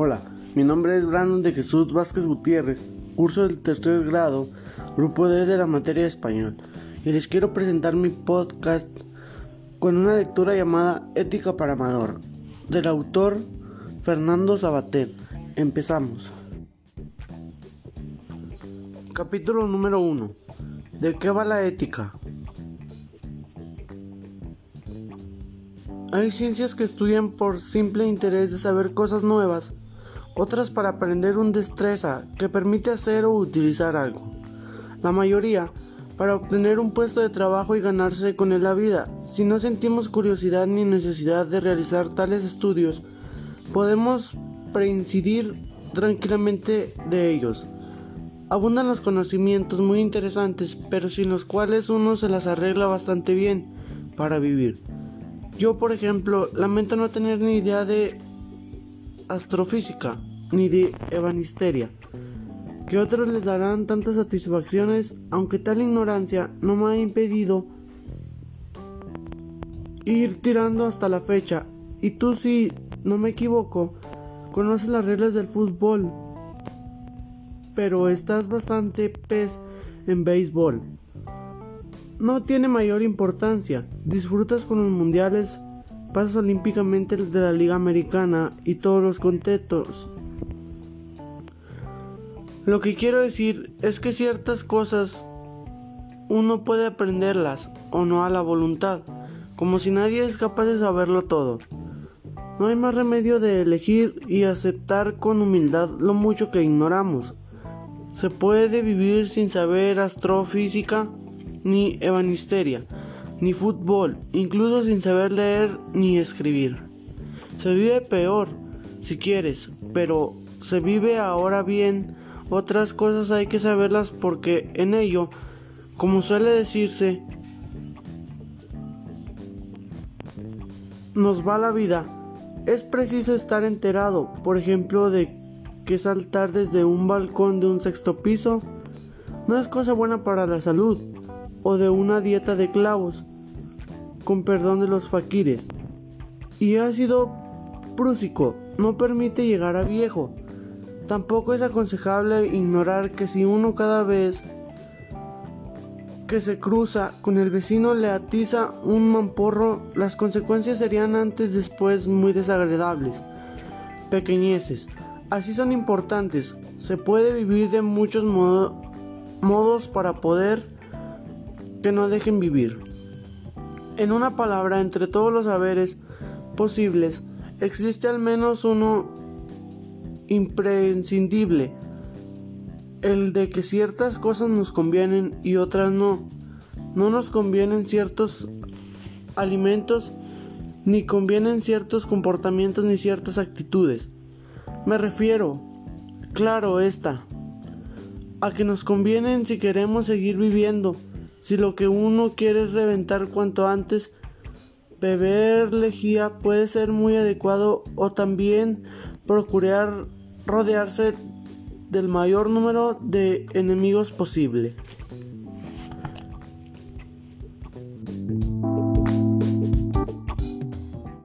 Hola, mi nombre es Brandon de Jesús Vázquez Gutiérrez, curso del tercer grado, grupo D de la materia de español, y les quiero presentar mi podcast con una lectura llamada Ética para Amador, del autor Fernando Sabater. Empezamos. Capítulo número 1. ¿De qué va la ética? Hay ciencias que estudian por simple interés de saber cosas nuevas, otras para aprender una destreza que permite hacer o utilizar algo. La mayoría para obtener un puesto de trabajo y ganarse con él la vida. Si no sentimos curiosidad ni necesidad de realizar tales estudios, podemos preincidir tranquilamente de ellos. Abundan los conocimientos muy interesantes, pero sin los cuales uno se las arregla bastante bien para vivir. Yo, por ejemplo, lamento no tener ni idea de astrofísica ni de ebanisteria, que otros les darán tantas satisfacciones, aunque tal ignorancia no me ha impedido ir tirando hasta la fecha. Y tú, si no me equivoco, conoces las reglas del fútbol, pero estás bastante pez en béisbol no tiene mayor importancia. Disfrutas con los mundiales, pasas olímpicamente de la Liga Americana y todos los contextos. Lo que quiero decir es que ciertas cosas uno puede aprenderlas o no a la voluntad, como si nadie es capaz de saberlo todo. No hay más remedio de elegir y aceptar con humildad lo mucho que ignoramos. Se puede vivir sin saber astrofísica, ni ebanisteria, ni fútbol, incluso sin saber leer ni escribir. Se vive peor, si quieres, pero se vive ahora bien. Otras cosas hay que saberlas porque en ello, como suele decirse, nos va la vida. Es preciso estar enterado, por ejemplo, de que saltar desde un balcón de un sexto piso no es cosa buena para la salud o de una dieta de clavos, con perdón de los faquires. Y ácido prúsico no permite llegar a viejo. Tampoco es aconsejable ignorar que si uno cada vez que se cruza con el vecino le atiza un mamporro, las consecuencias serían antes después muy desagradables. Pequeñeces. Así son importantes. Se puede vivir de muchos modos para poder que no dejen vivir. En una palabra, entre todos los saberes posibles, existe al menos uno imprescindible, el de que ciertas cosas nos convienen y otras no. No nos convienen ciertos alimentos, ni convienen ciertos comportamientos ni ciertas actitudes. Me refiero, claro, esta, a que nos convienen si queremos seguir viviendo si lo que uno quiere es reventar cuanto antes, beber lejía puede ser muy adecuado o también procurar rodearse del mayor número de enemigos posible.